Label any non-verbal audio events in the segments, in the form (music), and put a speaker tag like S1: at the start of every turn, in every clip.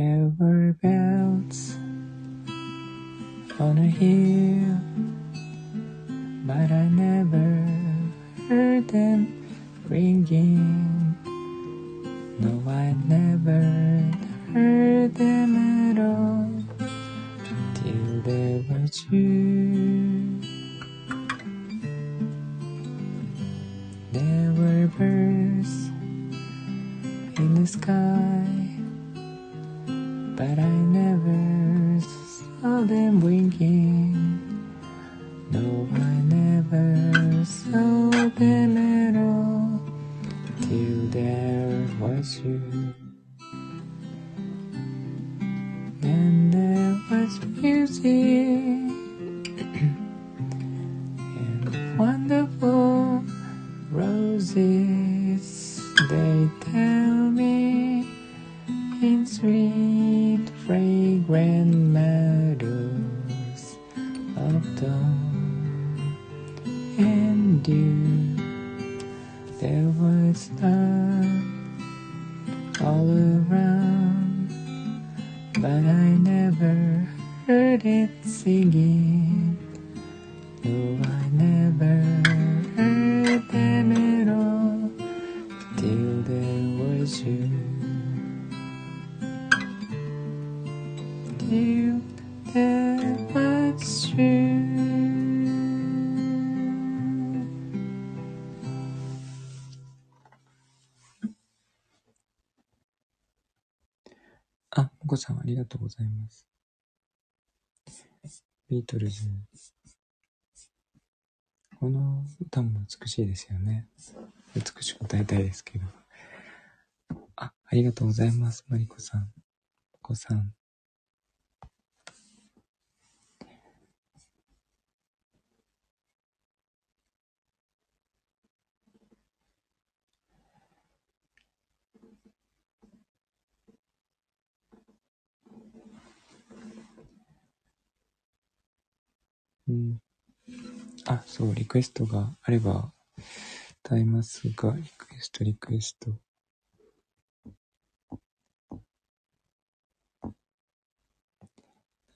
S1: There were bells on a hill, がとうございます。ビートルズ。この歌も美しいですよね。美しく歌いたいですけど。あ、ありがとうございます。マリコさん。こさん。うん。あ、そう、リクエストがあれば歌いますが、リクエスト、リクエスト。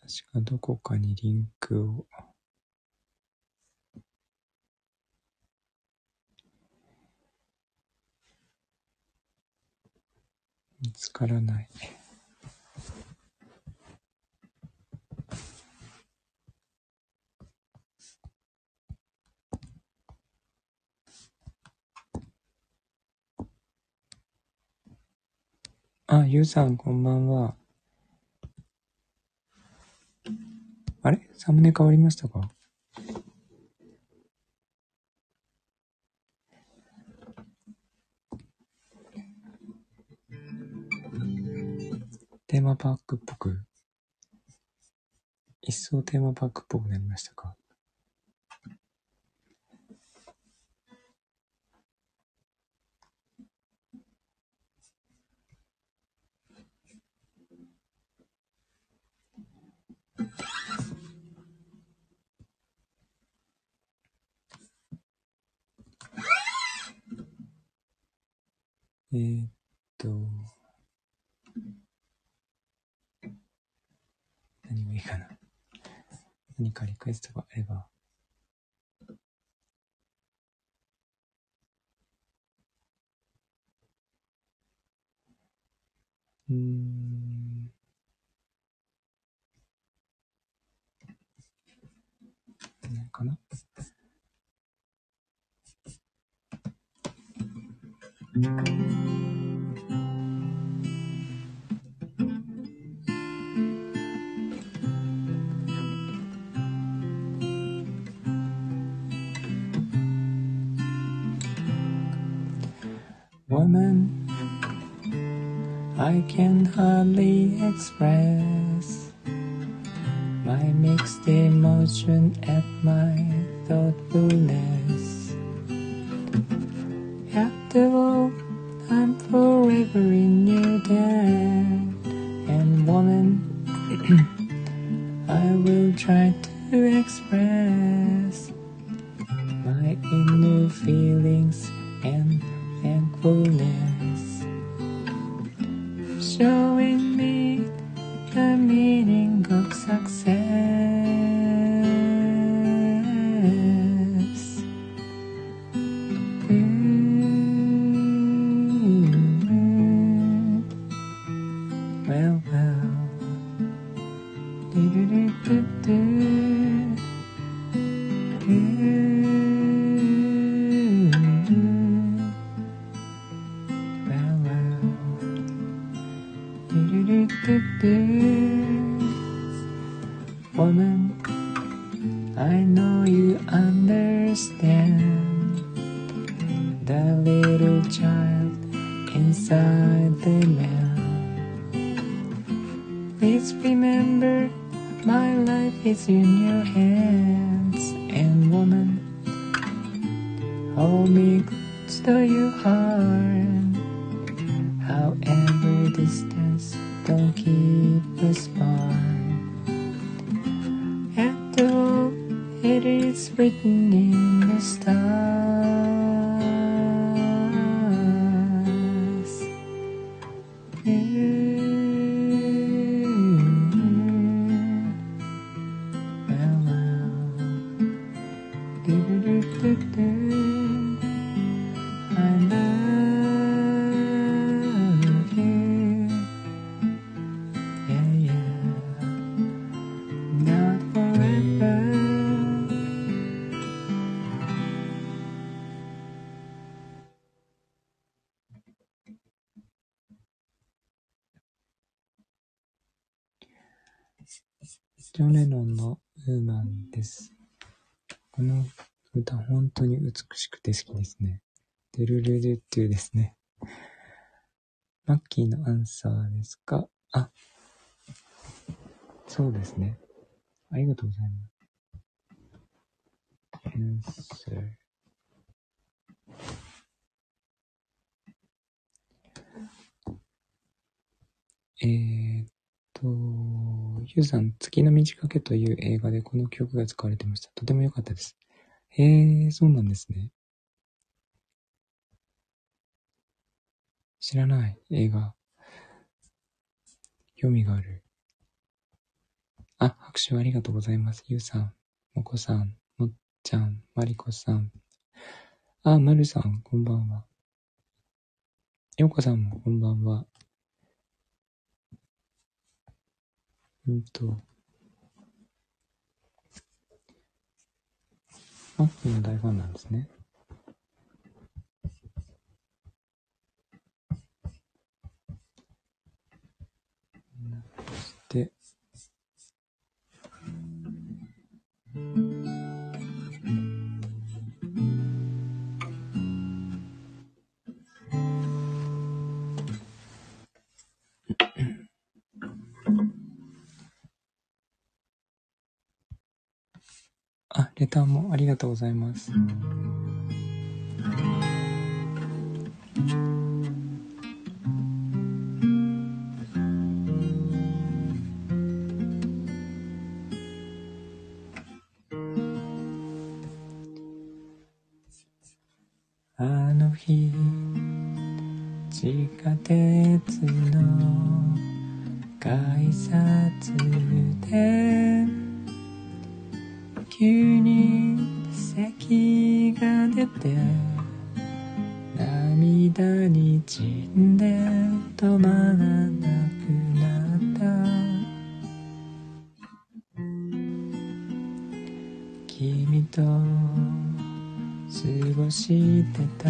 S1: 確かどこかにリンクを。見つからない。あ、ゆうさん、こんばんは。あれ？サムネ変わりましたか？テーマパークっぽく、一層テーマパークっぽくなりましたか？えーっと、何がいいかな。何かリクエストがあれば。うん。かな。Woman, I can hardly express my mixed emotion at my thoughtfulness. After all, I'm forever in ジョン・レノンのウーマンです。この歌本当に美しくて好きですね。デルルルっていうですね。マッキーのアンサーですか？あ、そうですね。ありがとうございます。answer えー、っと、ユウさん、月の満ち欠けという映画でこの曲が使われてました。とても良かったです。へえ、そうなんですね。知らない映画。興味がある。あ、拍手ありがとうございます。ゆうさん、もこさん、もっちゃん、まりこさん。あ、まるさん、こんばんは。ようこさんもこんばんは。うんと、マッキーの大ファンなんですね。そして、レターもありがとうございます。涙にじんで止まらなくなった。君と過ごしてた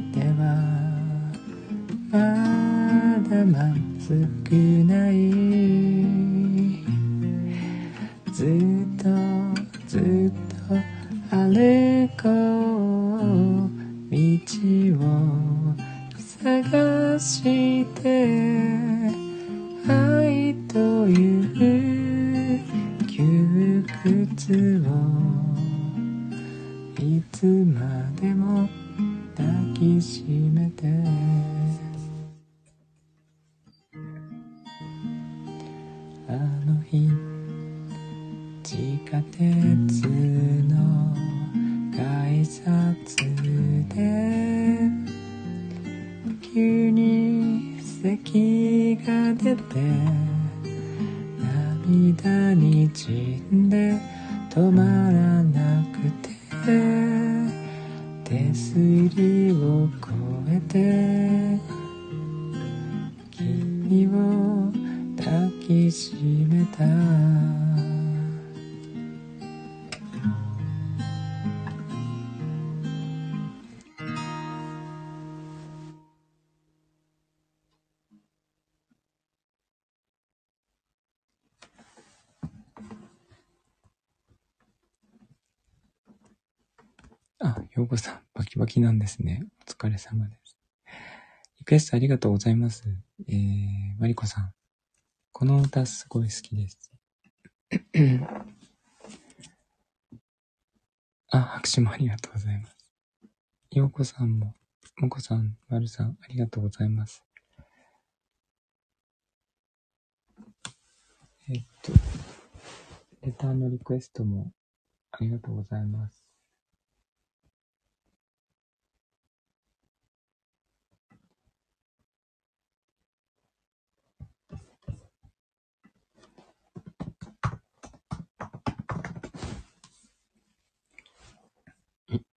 S1: てはまだまずくない。バキバキなんですね。お疲れ様です。リクエストありがとうございます。えー、マリコさん。この歌すごい好きです。(clears throat) あ、拍手もありがとうございます。ようこさんも、もこさん、まるさん、ありがとうございます。えっと、レターのリクエストもありがとうございます。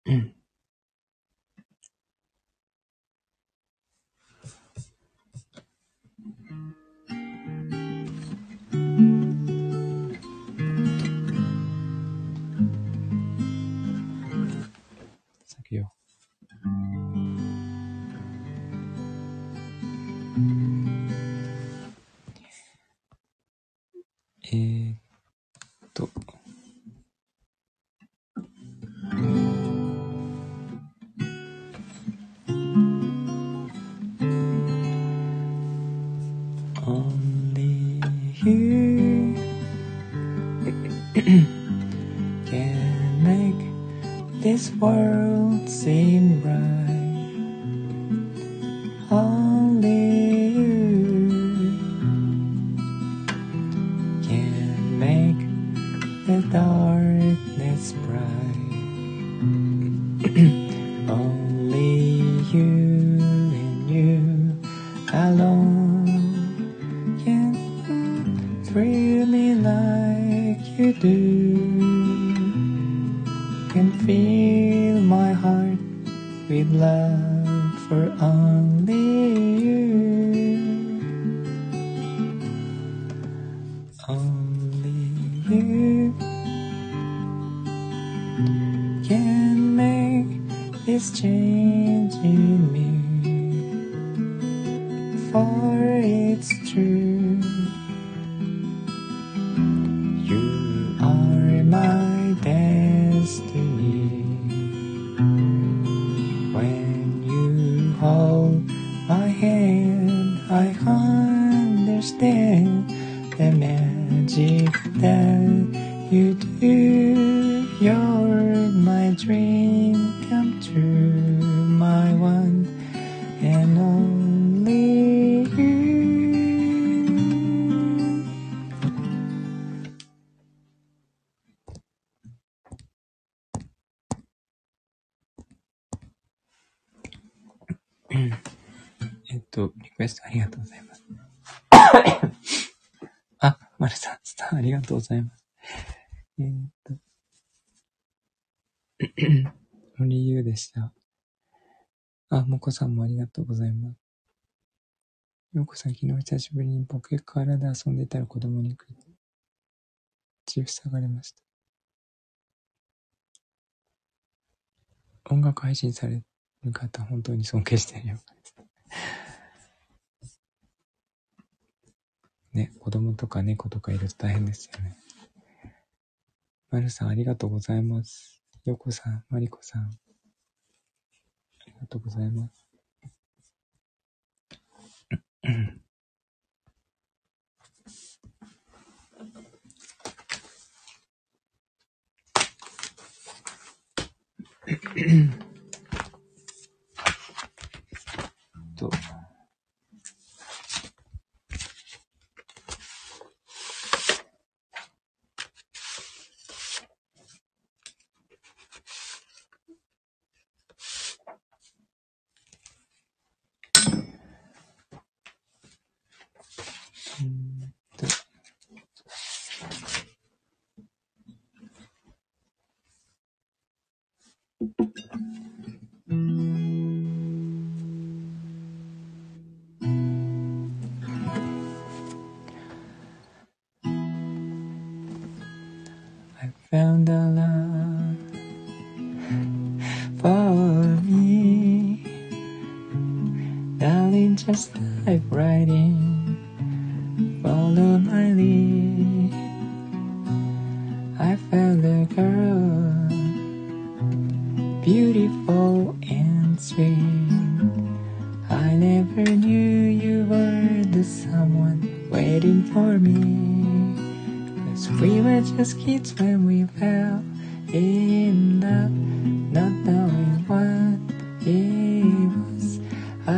S1: Mm-hmm. (clears throat) world えっと、リクエストありがとうございます。(coughs) あ、まるさん、スターありがとうございます。えー、っと、(coughs) 理由でした。あ、もこさんもありがとうございます。ようこさん、昨日久しぶりにポケカラで遊んでたら子供にく口塞がれました。音楽配信され方、本当に尊敬してるよ。ね、子供とか猫とかいると大変ですよね。まるさん、ありがとうございます。よこさん、まりこさん、ありがとうございます。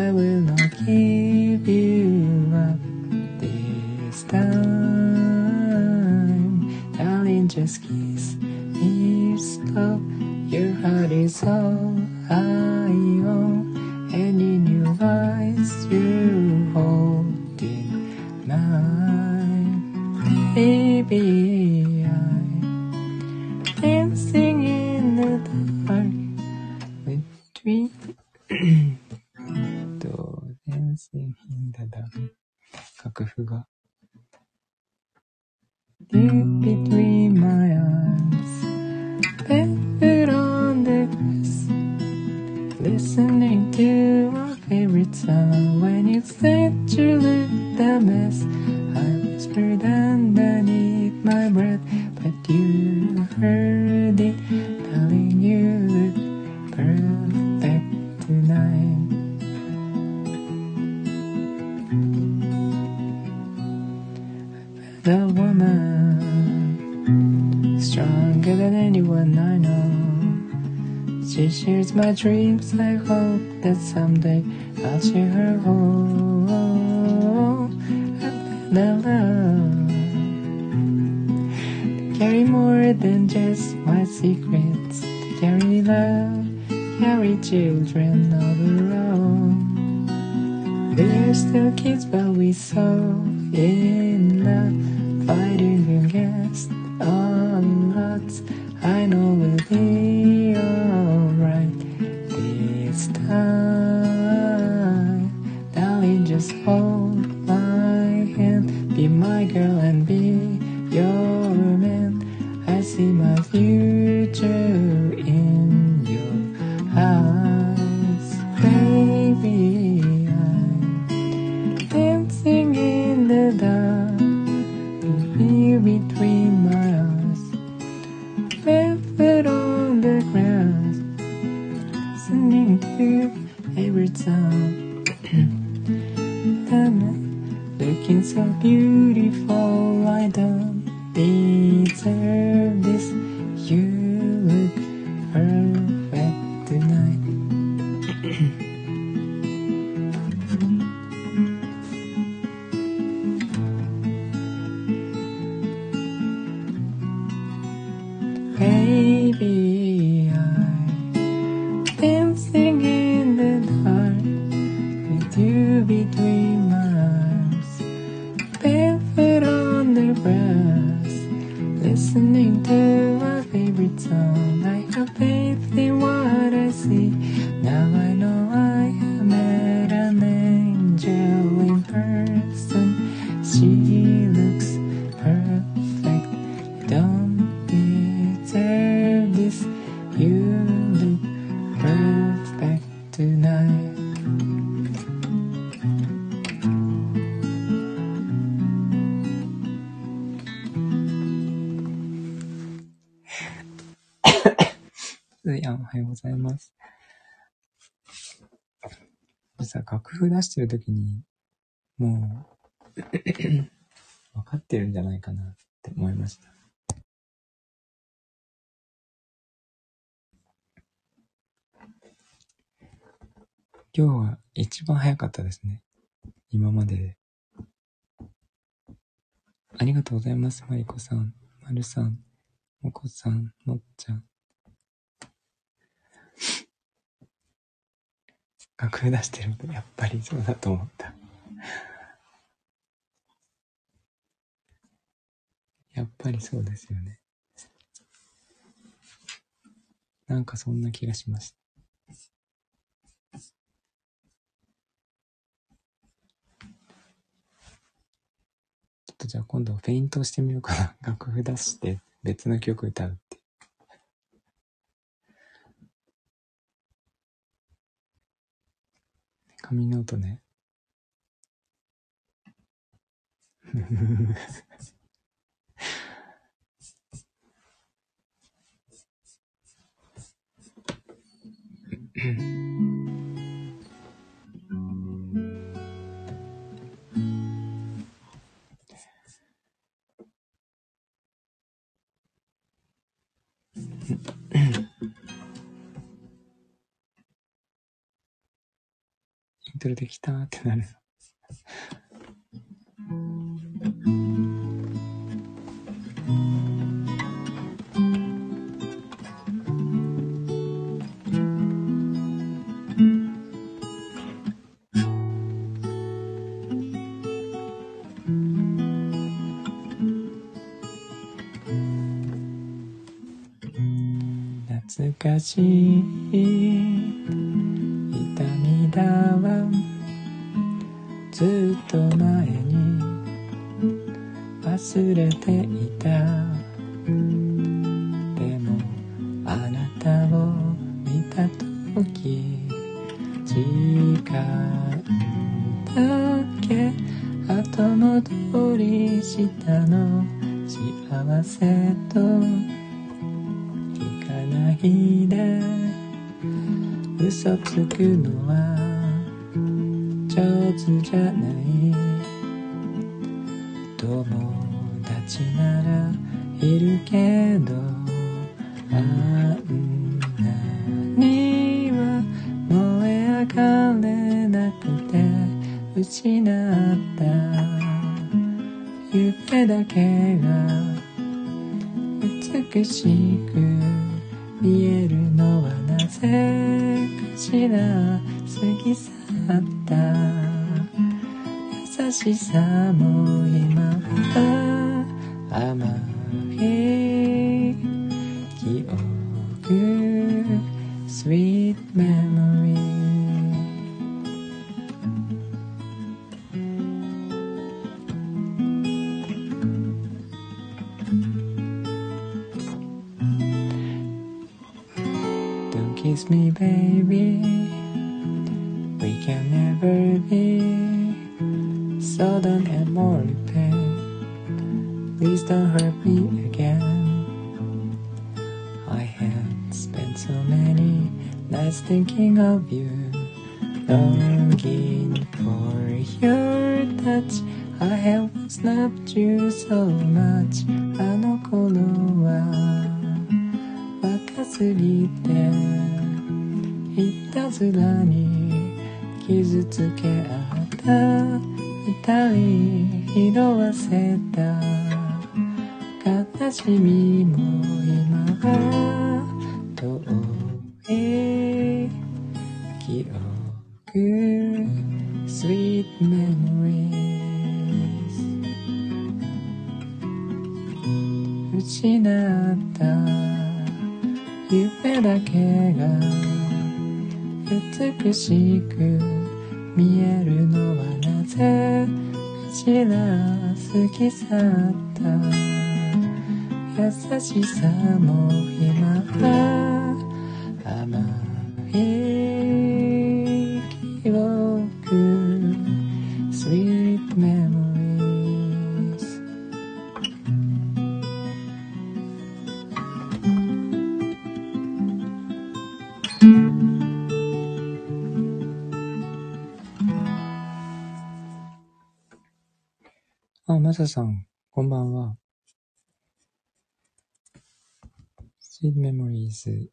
S1: I will not give you up this time. Darling, just kiss It's a beautiful I don't deserve. 譜出してる時に、もう (coughs) 分かってるんじゃないかなって思いました。今日は一番早かったですね。今までで。ありがとうございます。マリコさん、マルさん、モコさん、もっちゃん。楽譜出してるやっぱりそうだと思った。やっぱりそうですよね。なんかそんな気がしました。ちょっとじゃあ今度フェイントしてみようかな。(laughs) 楽譜出して別の曲歌うって。紙ノートね。(laughs) イントロできたってなる。懐かしい痛みだ忘れていた。でもあなたを見た時時間だけ後戻りしたの。幸せと聞かないで。嘘つくのは kiss me, baby. We can never be sudden and more pain. Please don't hurt me again. I have spent so many nights thinking of you, longing for your touch. I have snapped you so much. あの頃は若すぎて さん、こんばんは。Sweet Memories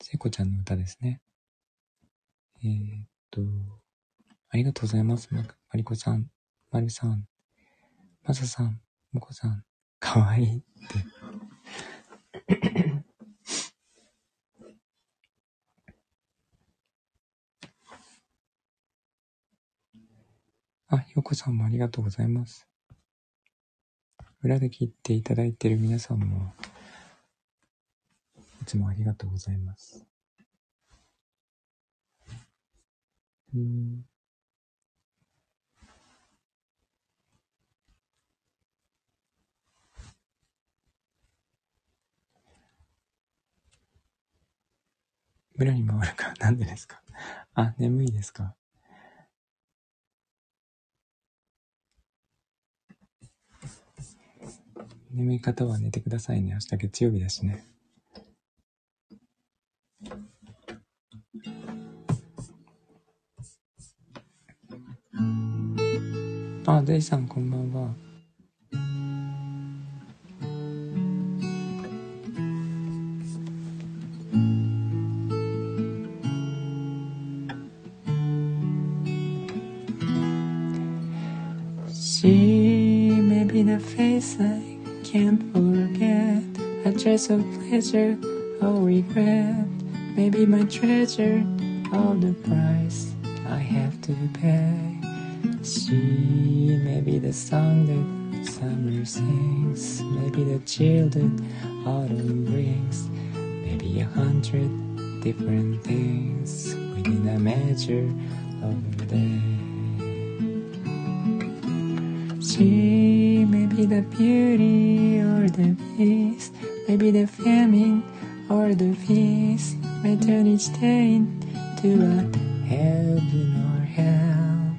S1: 聖子ちゃんの歌ですね。えー、っと、ありがとうございます。ままりこさん、まるさん、まささん、もこさん、かわいいって。あ、よこさんもありがとうございます。裏で切っていただいている皆さんも、いつもありがとうございます。うん。村に回るかなんでですか？あ、眠いですか？眠い方は寝てくださいね。明日月曜日だしね。あ、デイさんこんばんは。She may be the face I can't forget a trace of pleasure or regret. Maybe my treasure, all the price I have to pay. She may be the song that summer sings, maybe the chill that autumn brings, maybe a hundred different things within a measure of a day. She may be the beauty or the beast, maybe the famine or the feast, may turn each day into a heaven or hell.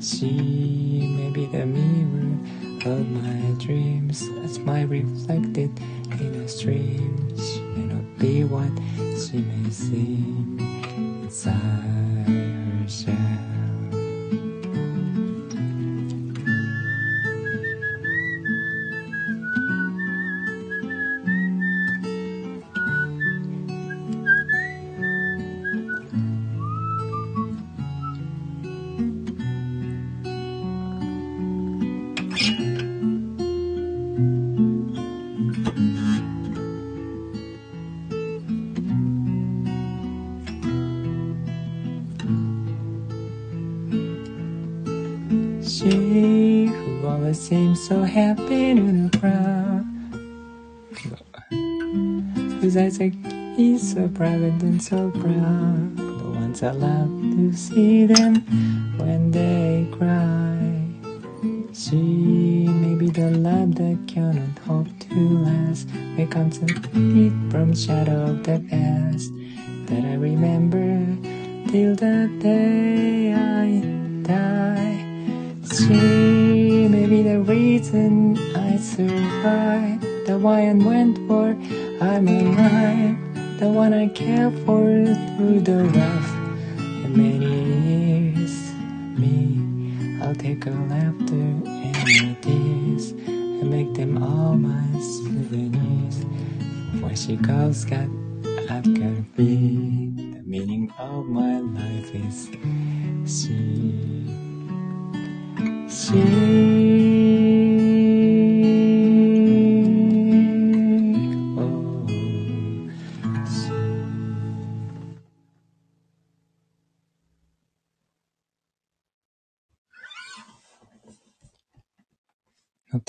S1: She may be the mirror of my dreams, as my reflected in a stream. She may not be what she may seem inside eyes he's so private and so proud. The ones I love to see them when they cry. She may be the love that cannot hope to last. To meet from shadow of the careful.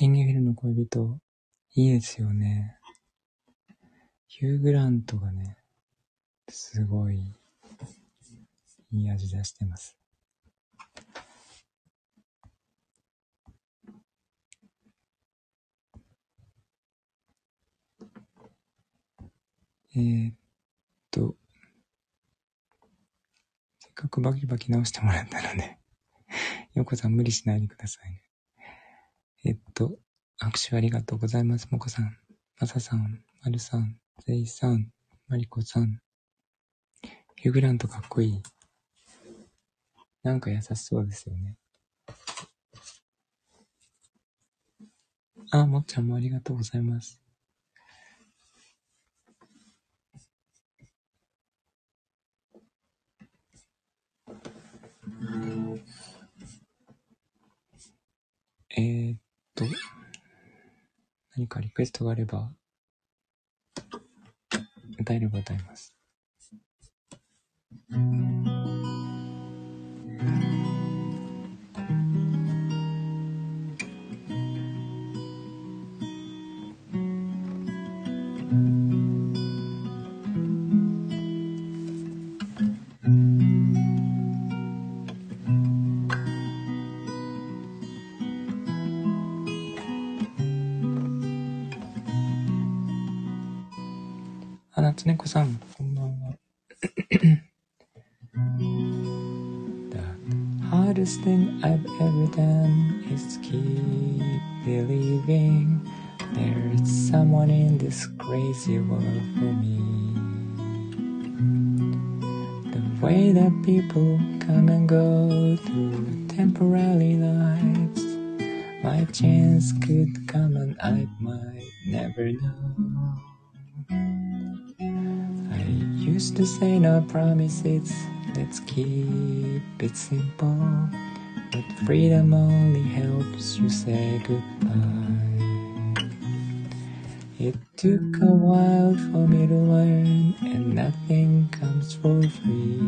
S1: ティングヒルの恋人、いいですよね。ヒュー・グラントがね、すごい、いい味出してます。えー、っと、せっかくバキバキ直してもらったので (laughs) よこさん無理しないでくださいね。えっと、握手ありがとうございます。もこさん、まささん、まるさん、ぜいさん、まりこさん。ヒューグラントかっこいい。なんか優しそうですよね。あ、もっちゃんもありがとうございます。えー、っと、何かリクエストがあれば、歌えれば歌います。夏猫さん、こんばんは。The hardest thing I've ever done is keep believing there's someone in this crazy world for me. The way that people come and go through temporary lives, my chance could come and I might never know. used to say no promises, let's keep it simple. But freedom only helps you say goodbye. It took a while for me to learn, and nothing comes for free.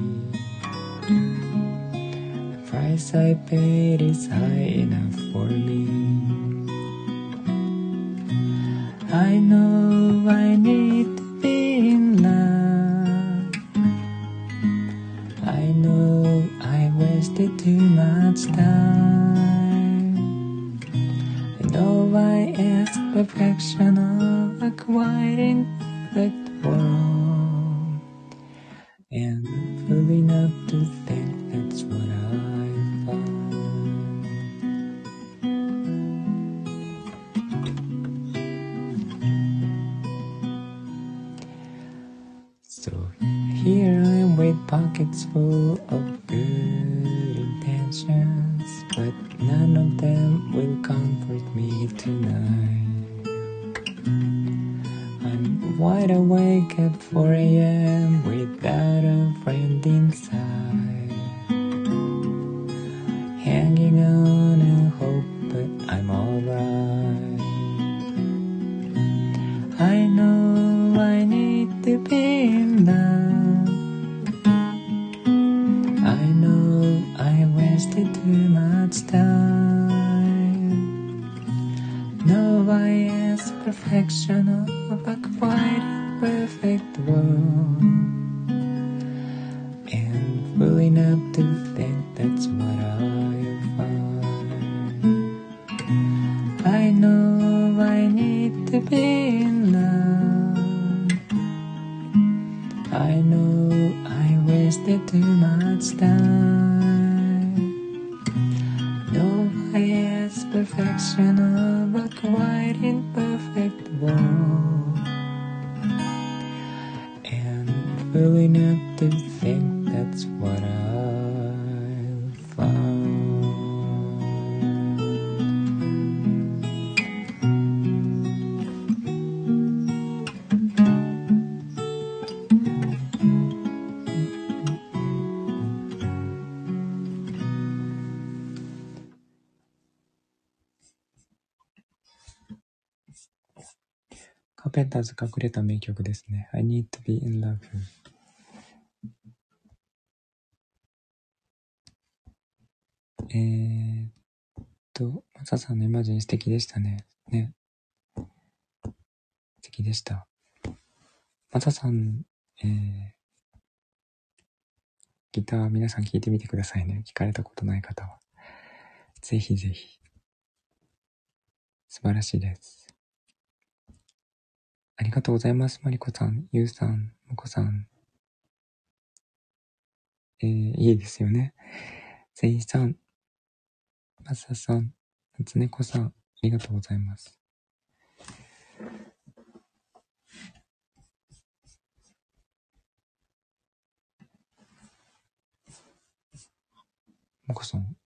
S1: The price I paid is high enough for me. Here I am with pockets full ペンタズ隠れた名曲ですね。I need to be in love. えー、っと、マサさんのイマジン素敵でしたね。ね。素敵でした。マサさん、えー、ギター皆さん聴いてみてくださいね。聞かれたことない方は。ぜひぜひ。素晴らしいです。ありがとうございます。マリコさん、ユウさん、モコさん。えー、いいですよね。ゼイさん、マサさん、夏猫さん、ありがとうございます。モコさん。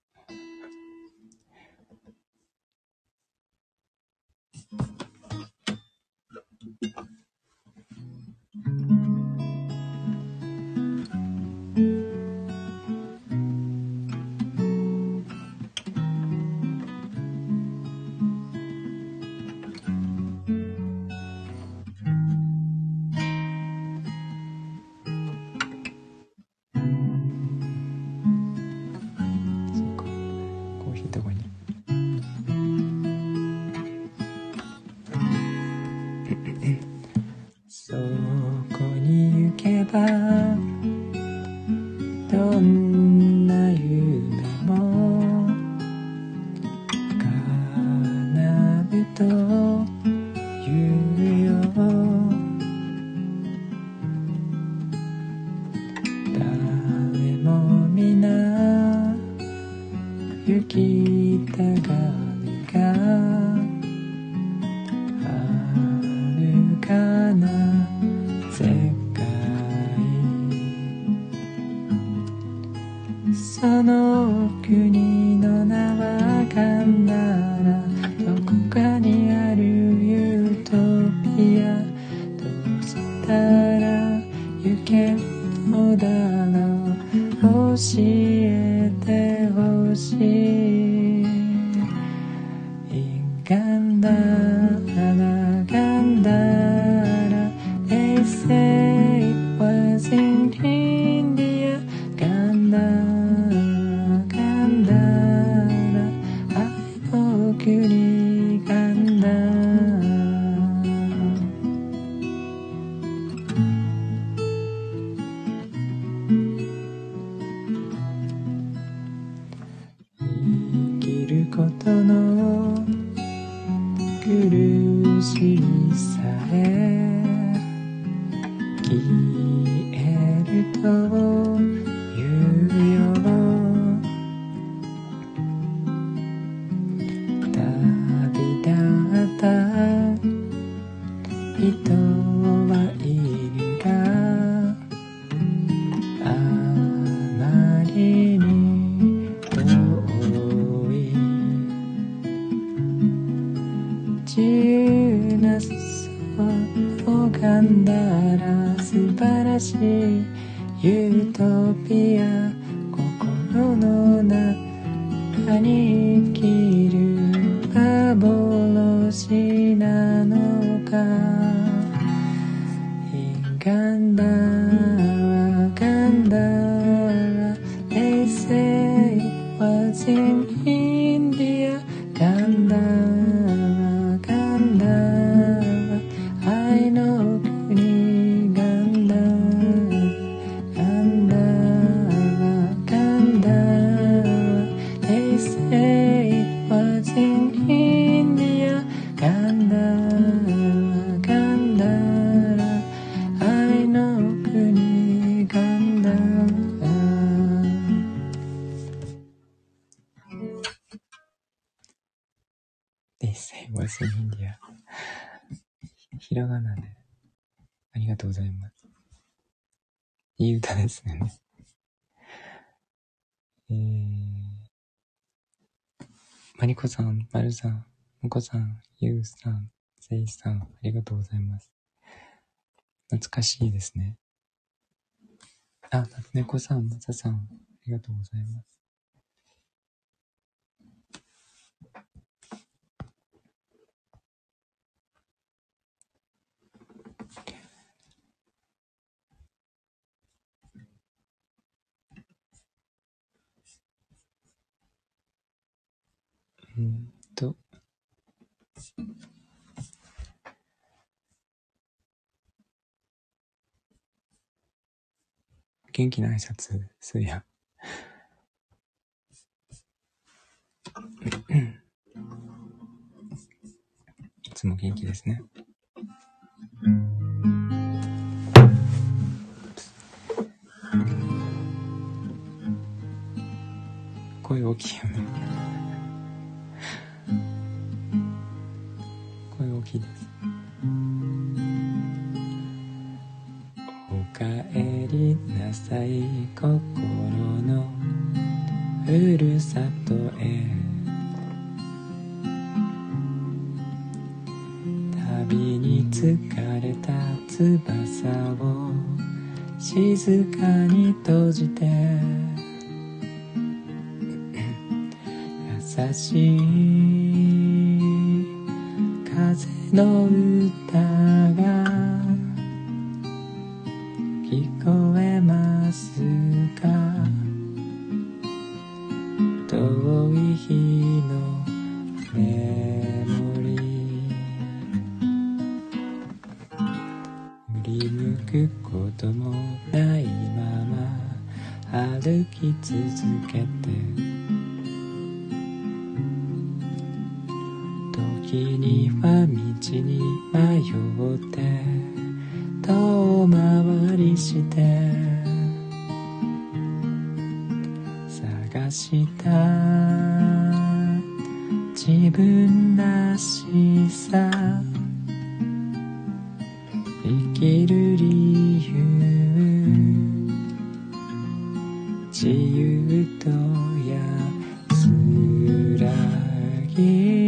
S1: こさん、まるさん、もこさん、ゆうさん、せいさん、ありがとうございます。懐かしいですね。あ、たつねこさん、まささん、ありがとうございます。うんと。元気な挨拶すいや。(coughs) いつも元気ですね。声大きいよね。きですおかえりなさい心のふるさとへ。旅に疲れた翼を静かに閉じて。優しい風の歌が一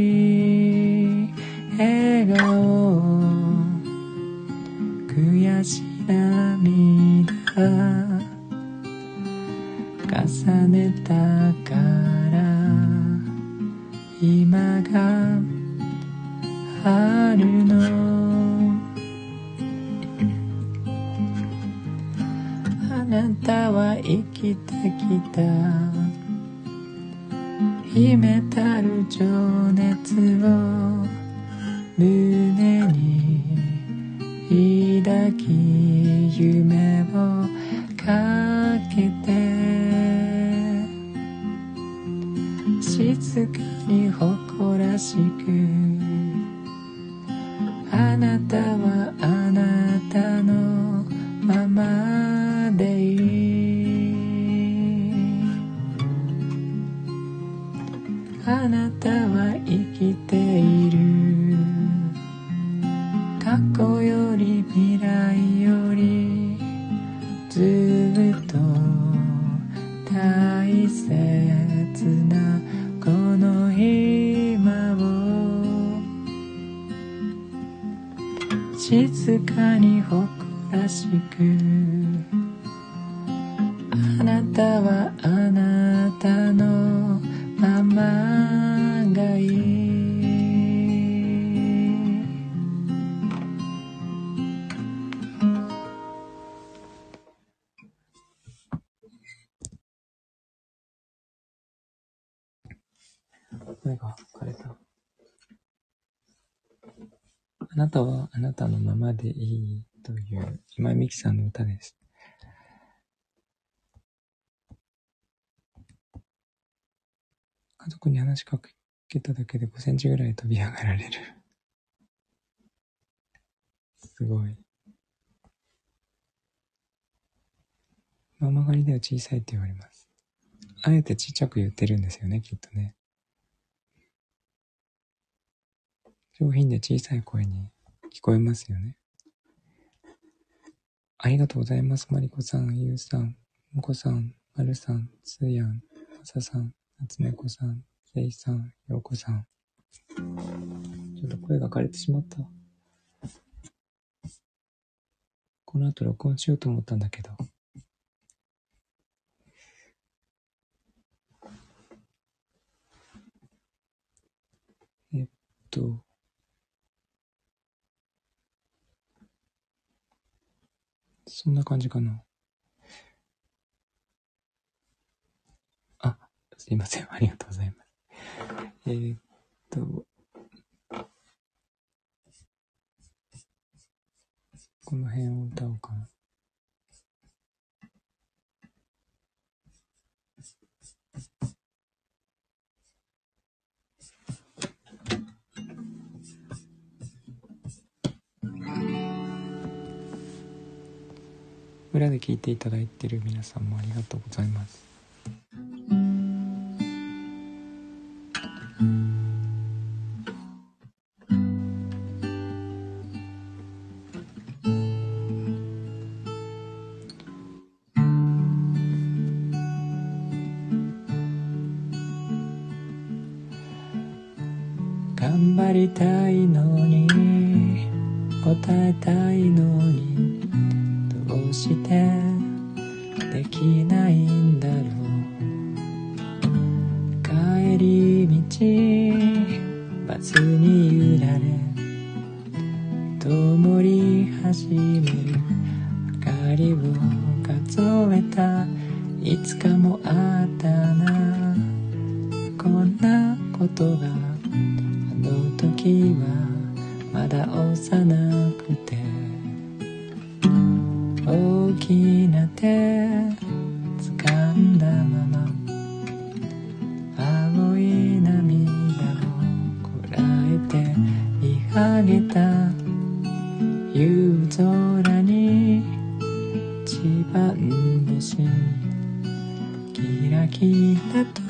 S1: 話しかけただけで5センチぐらい飛び上がられる。すごい。ママ狩りでは小さいって言われます。あえてちっちゃく言ってるんですよね、きっとね。上品で小さい声に聞こえますよね。ありがとうございます。マリコさん、ゆうさん、もこさん、まるさん、つーやん、まささん、なつねこさん、せいさん、ようこさん。ちょっと声が枯れてしまった。この後録音しようと思ったんだけど。えっと、そんな感じかな。あ、すいません。ありがとうございます。えーっと、この辺を歌おうかな。裏で聞いていただいている皆さんもありがとうございます。て見上げた。夕空に一番星キラキラと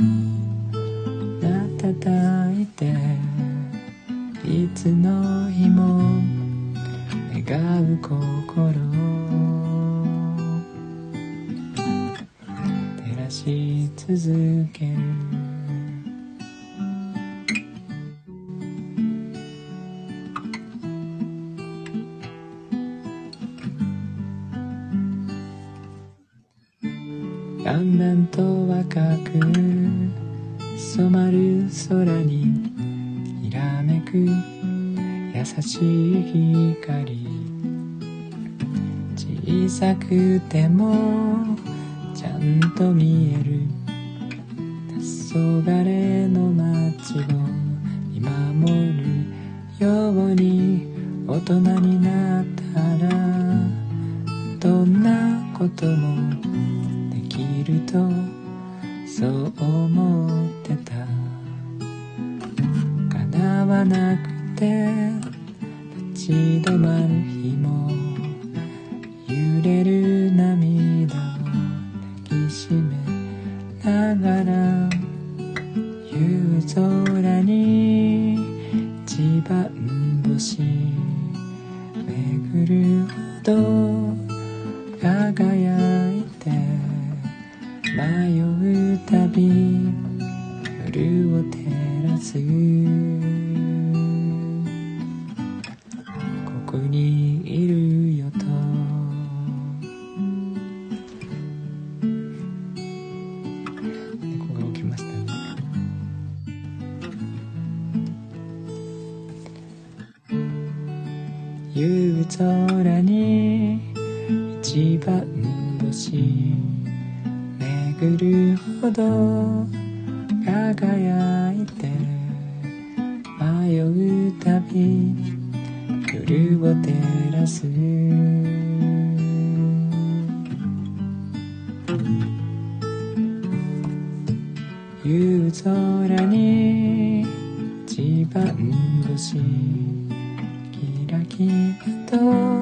S1: 迷うたび夜を照らす夕空に一番星キラキラと。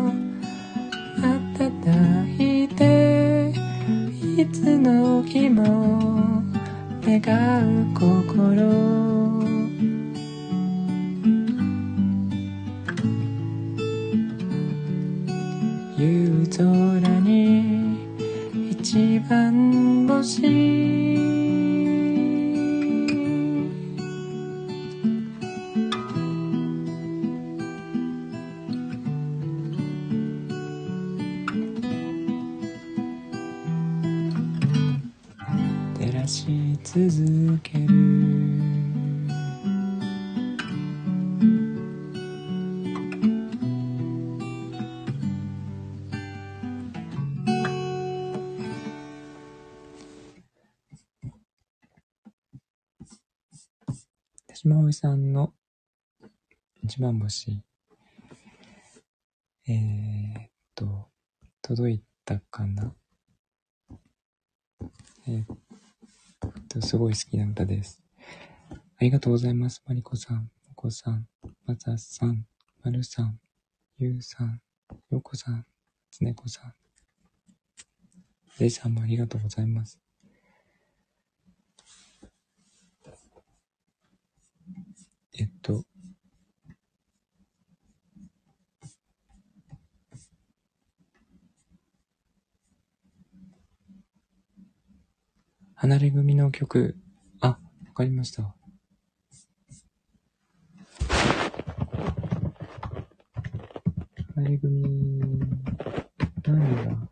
S1: えー、っと届いたかな？えーっと、すごい好きな歌です。ありがとうございます。マリコさん、モコさん、マザさん、マルさん、ユウさん、ヨコさん、つねこさん。レイさんもありがとうございます。えっと、離れ組の曲、あ、わかりました。離れ組、何が、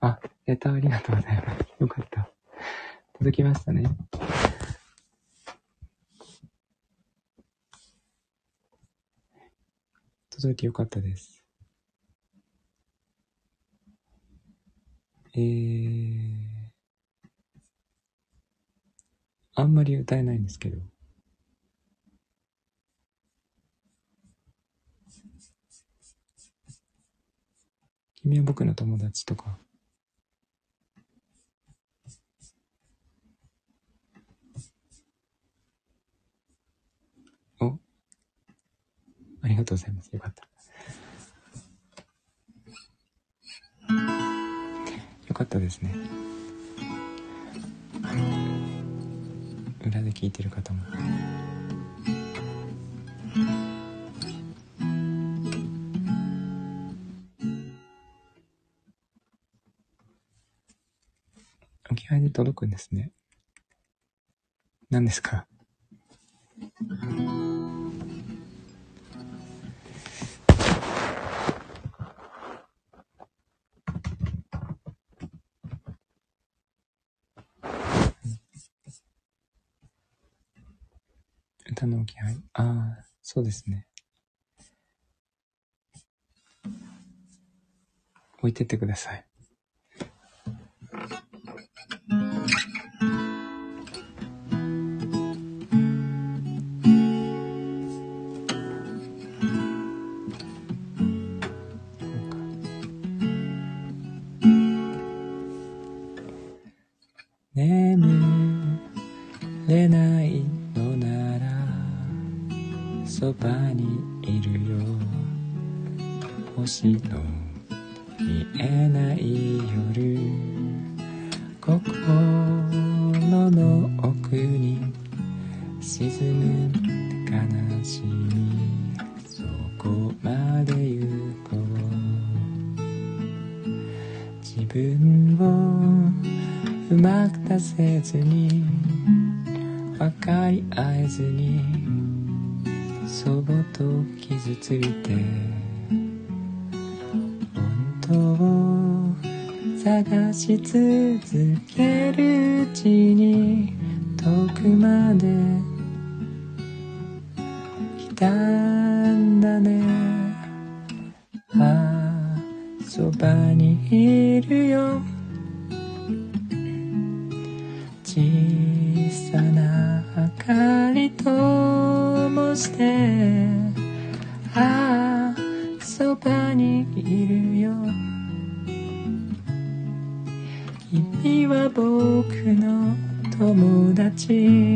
S1: あ、レターありがとうございます。よかった。届きましたね。届いてよかったです。えー、あんまり歌えないんですけど。君は僕の友達とか。おありがとうございます。よかった。よかったですね。裏で聞いてる方も。置き配で届くんですね。何ですか？そうですね。置いてってください。そぼと傷ついて本当を探し続けるうちに遠くまで来たんだね。ああそばにいるよ。记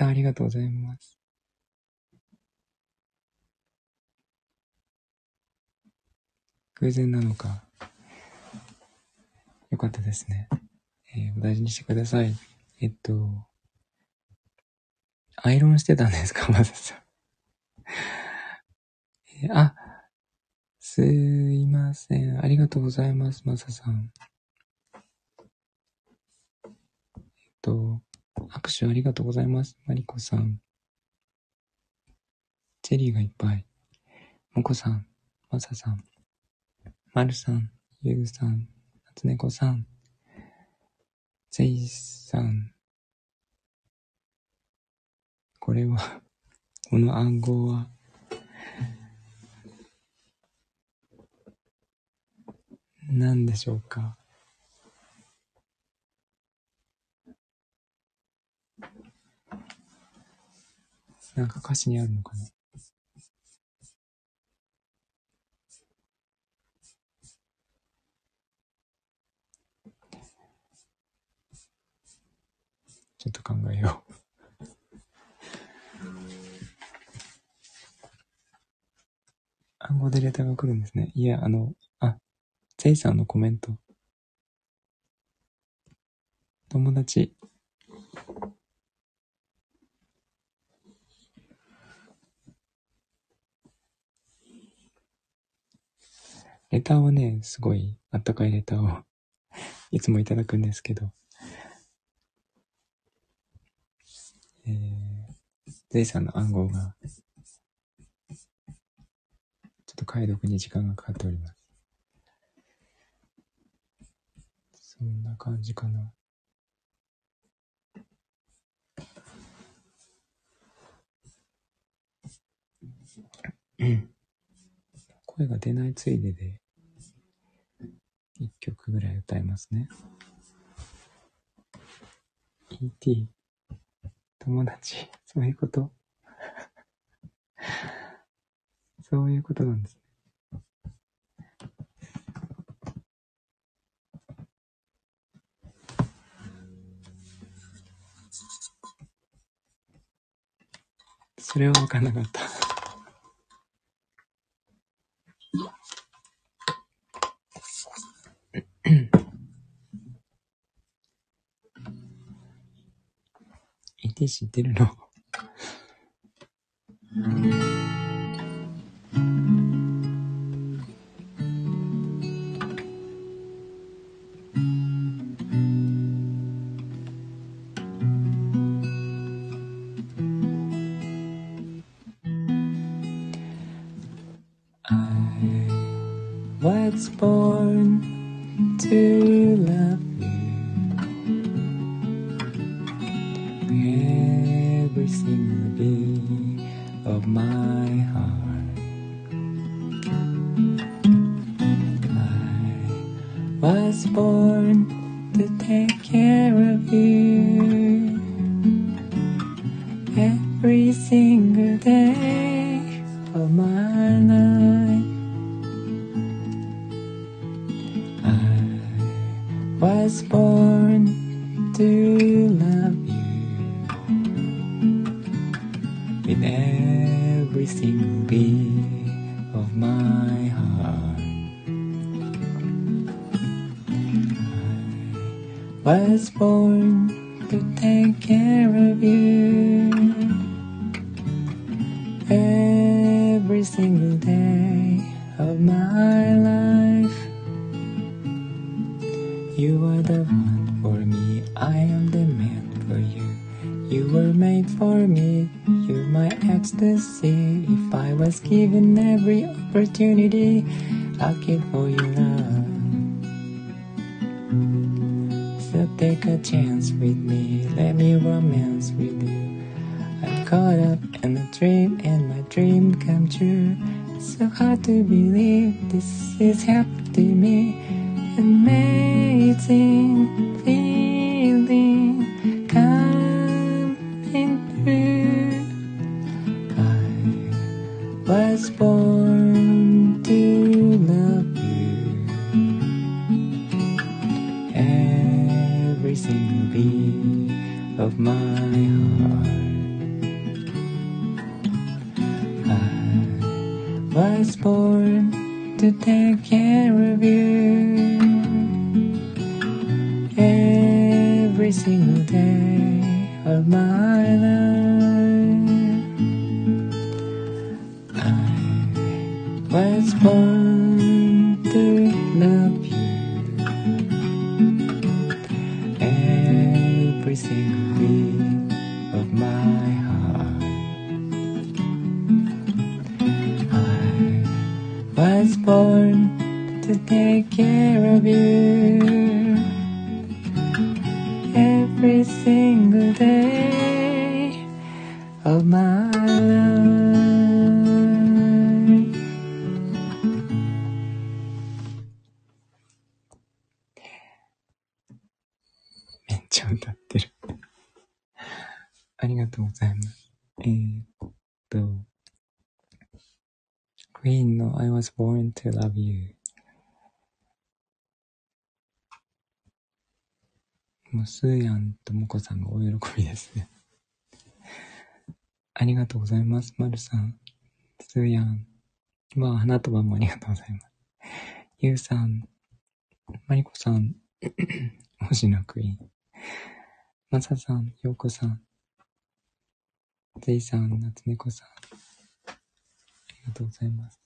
S1: ありがとうございます偶然なのか。よかったですね。えー、お大事にしてください。えっと、アイロンしてたんですか？(laughs) まささん。えー、あ、すいません。ありがとうございます、まささん。えっと、拍手ありがとうございます、マリコさん。チェリーがいっぱい。モコさん、マサさん。まるさん、ゆうさん、なつねこさん、ぜいさん。これは、(laughs) この暗号は、何でしょうかなんか歌詞にあるのかな？ちょっと考えよう。暗号でレターが来るんですね。いや、あの、あ、ゼイさんのコメント。友達。レターはね、すごいあったかいレターを (laughs) いつもいただくんですけど、えー、ゼイさんの暗号が、ちょっと解読に時間がかかっております。そんな感じかな。声が出ないついでで、一曲ぐらい歌いますね。E.T. 友達、(laughs) そういうこと (laughs) そういうことなんですね。それは分かんなかった。知ってるの？Me romance with you. I'm caught up in a dream and my dream come true. It's so hard to believe this is happening もう、スーヤンとモコさんが大喜びですね。(laughs) ありがとうございます、まるさん。スーヤン。まあ、花束もありがとうございます。ゆうさん、まりこさん、星野クイーン。まささん、ようこさん。ぜいさん、なつねこさん。ありがとうございます。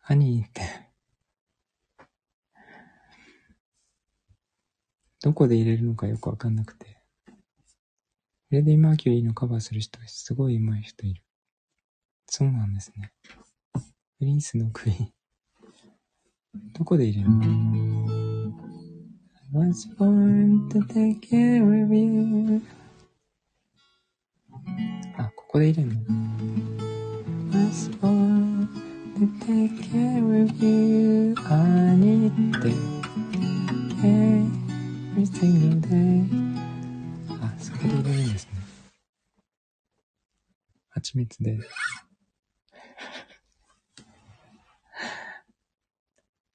S1: ハニーってどこで入れるのかよくわかんなくて。フレディ・マーキュリーのカバーする人、すごい上手い人いる。そうなんですね。プリンスのクイーン。どこで入れるの？I was born to take care of you. あ、ここで入れるの？I was born to take care of you. I need to care every single day あ、そこで入れるんですね。蜂蜜で。(laughs)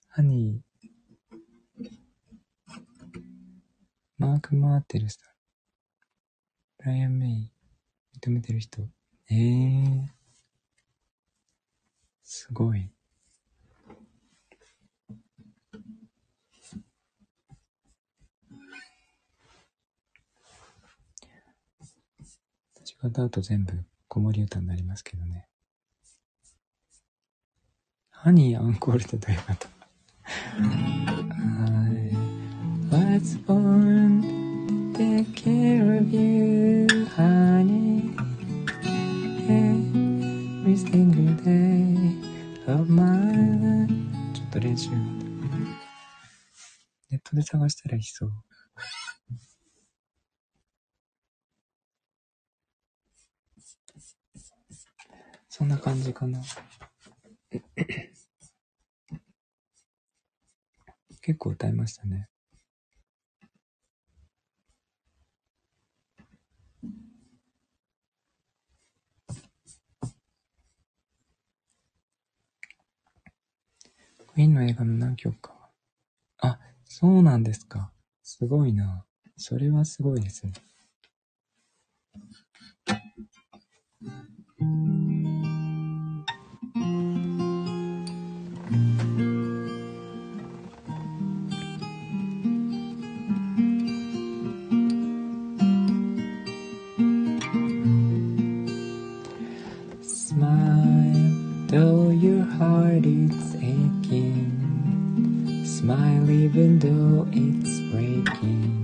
S1: ハニー、マーク・マーテルさん、ブライアン・メイ、認めてる人。ええー、すごい。歌うと全部子守歌になりますけどね。ハニーアンコールってどういうこと I was born to take care of you, honey. Every single day of my life. ちょっと練習。ネットで探したらいそう。そんな感じかな。(coughs) 結構歌いましたね。クイーンの映画の何曲か。あ、そうなんですか。すごいな。それはすごいですね。Smile, though your heart is aching, smile even though it's breaking.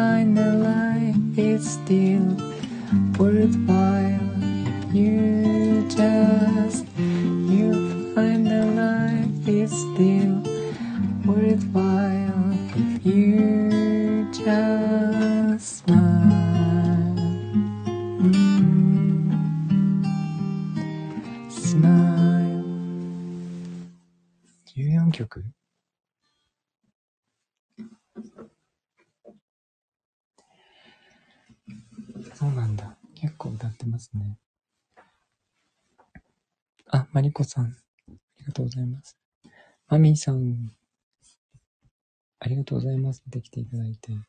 S1: Find that life is still worthwhile. You just, you'll find that life is still worthwhile. 歌ってますね。あ、マリコさん。ありがとうございます。マミーさん。ありがとうございます。出てきていただいて。はい。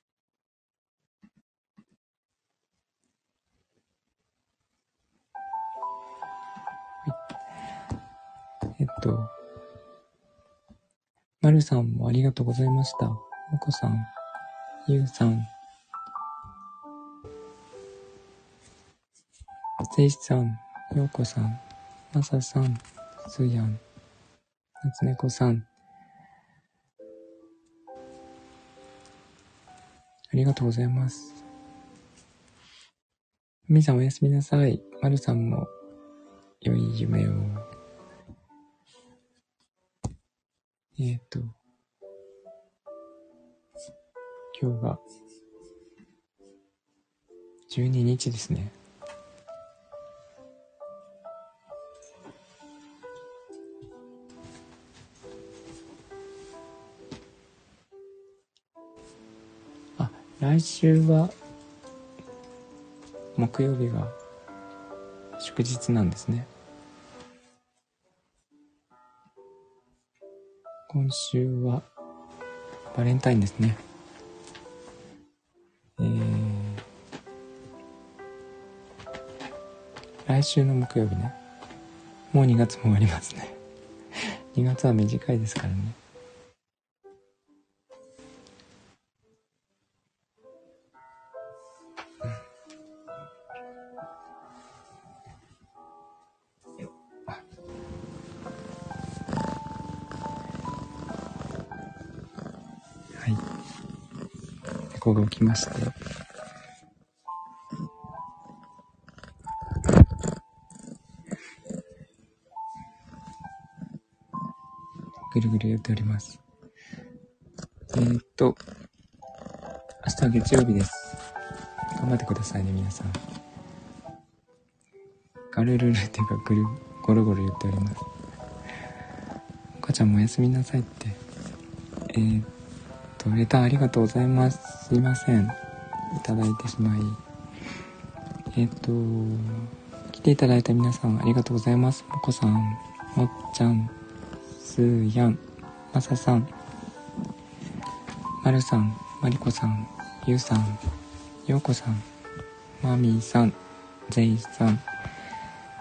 S1: えっと、まるさんもありがとうございました。もこさん、ゆうさん、せいしさん、ようこさん、まささん、すやん、なつねこさん、ありがとうございます。みさんおやすみなさい。まるさんも、良い夢を。えっ、と、今日が、12日ですね。来週は、木曜日が祝日なんですね。今週はバレンタインですね。えー、来週の木曜日ね。もう2月も終わりますね。(laughs) 2月は短いですからね。猫が起きまして。ぐるぐる言っております。えー、っと、明日は月曜日です。頑張ってくださいね、皆さん。ガルルルっていうか、ぐる、ゴロゴロ言っております。お母ちゃんもおやすみなさいって。えー、っと、レターありがとうございます。すいません。いただいてしまい。えー、っと、来ていただいた皆さんありがとうございます。もこさん、もっちゃん、すーやん、まささん、まるさん、まりこさん、ゆうさん、ようこさん、まみーさん、ぜいさん、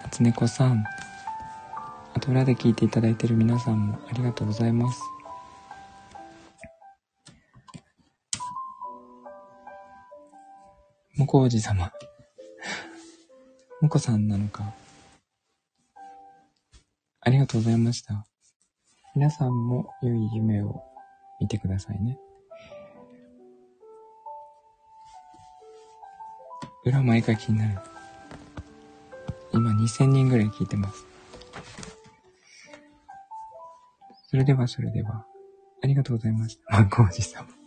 S1: なつねこさん、あと裏で聞いていただいている皆さんもありがとうございます。もこおじさま。もこさんなのか。ありがとうございました。皆さんも良い夢を見てくださいね。裏毎回気になる。今2000人ぐらい聞いてます。それではそれでは、ありがとうございました。マコおじさま。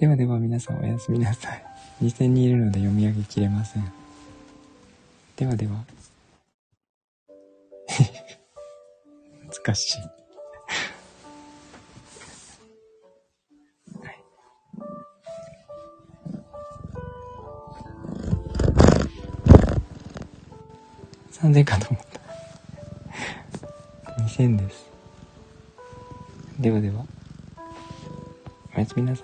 S1: ではでは皆さんおやすみなさい。(laughs) 2000人いるので読み上げきれません。ではでは。(laughs) 難しい。3000かと思った。2000です。ではでは。おやすみなさい。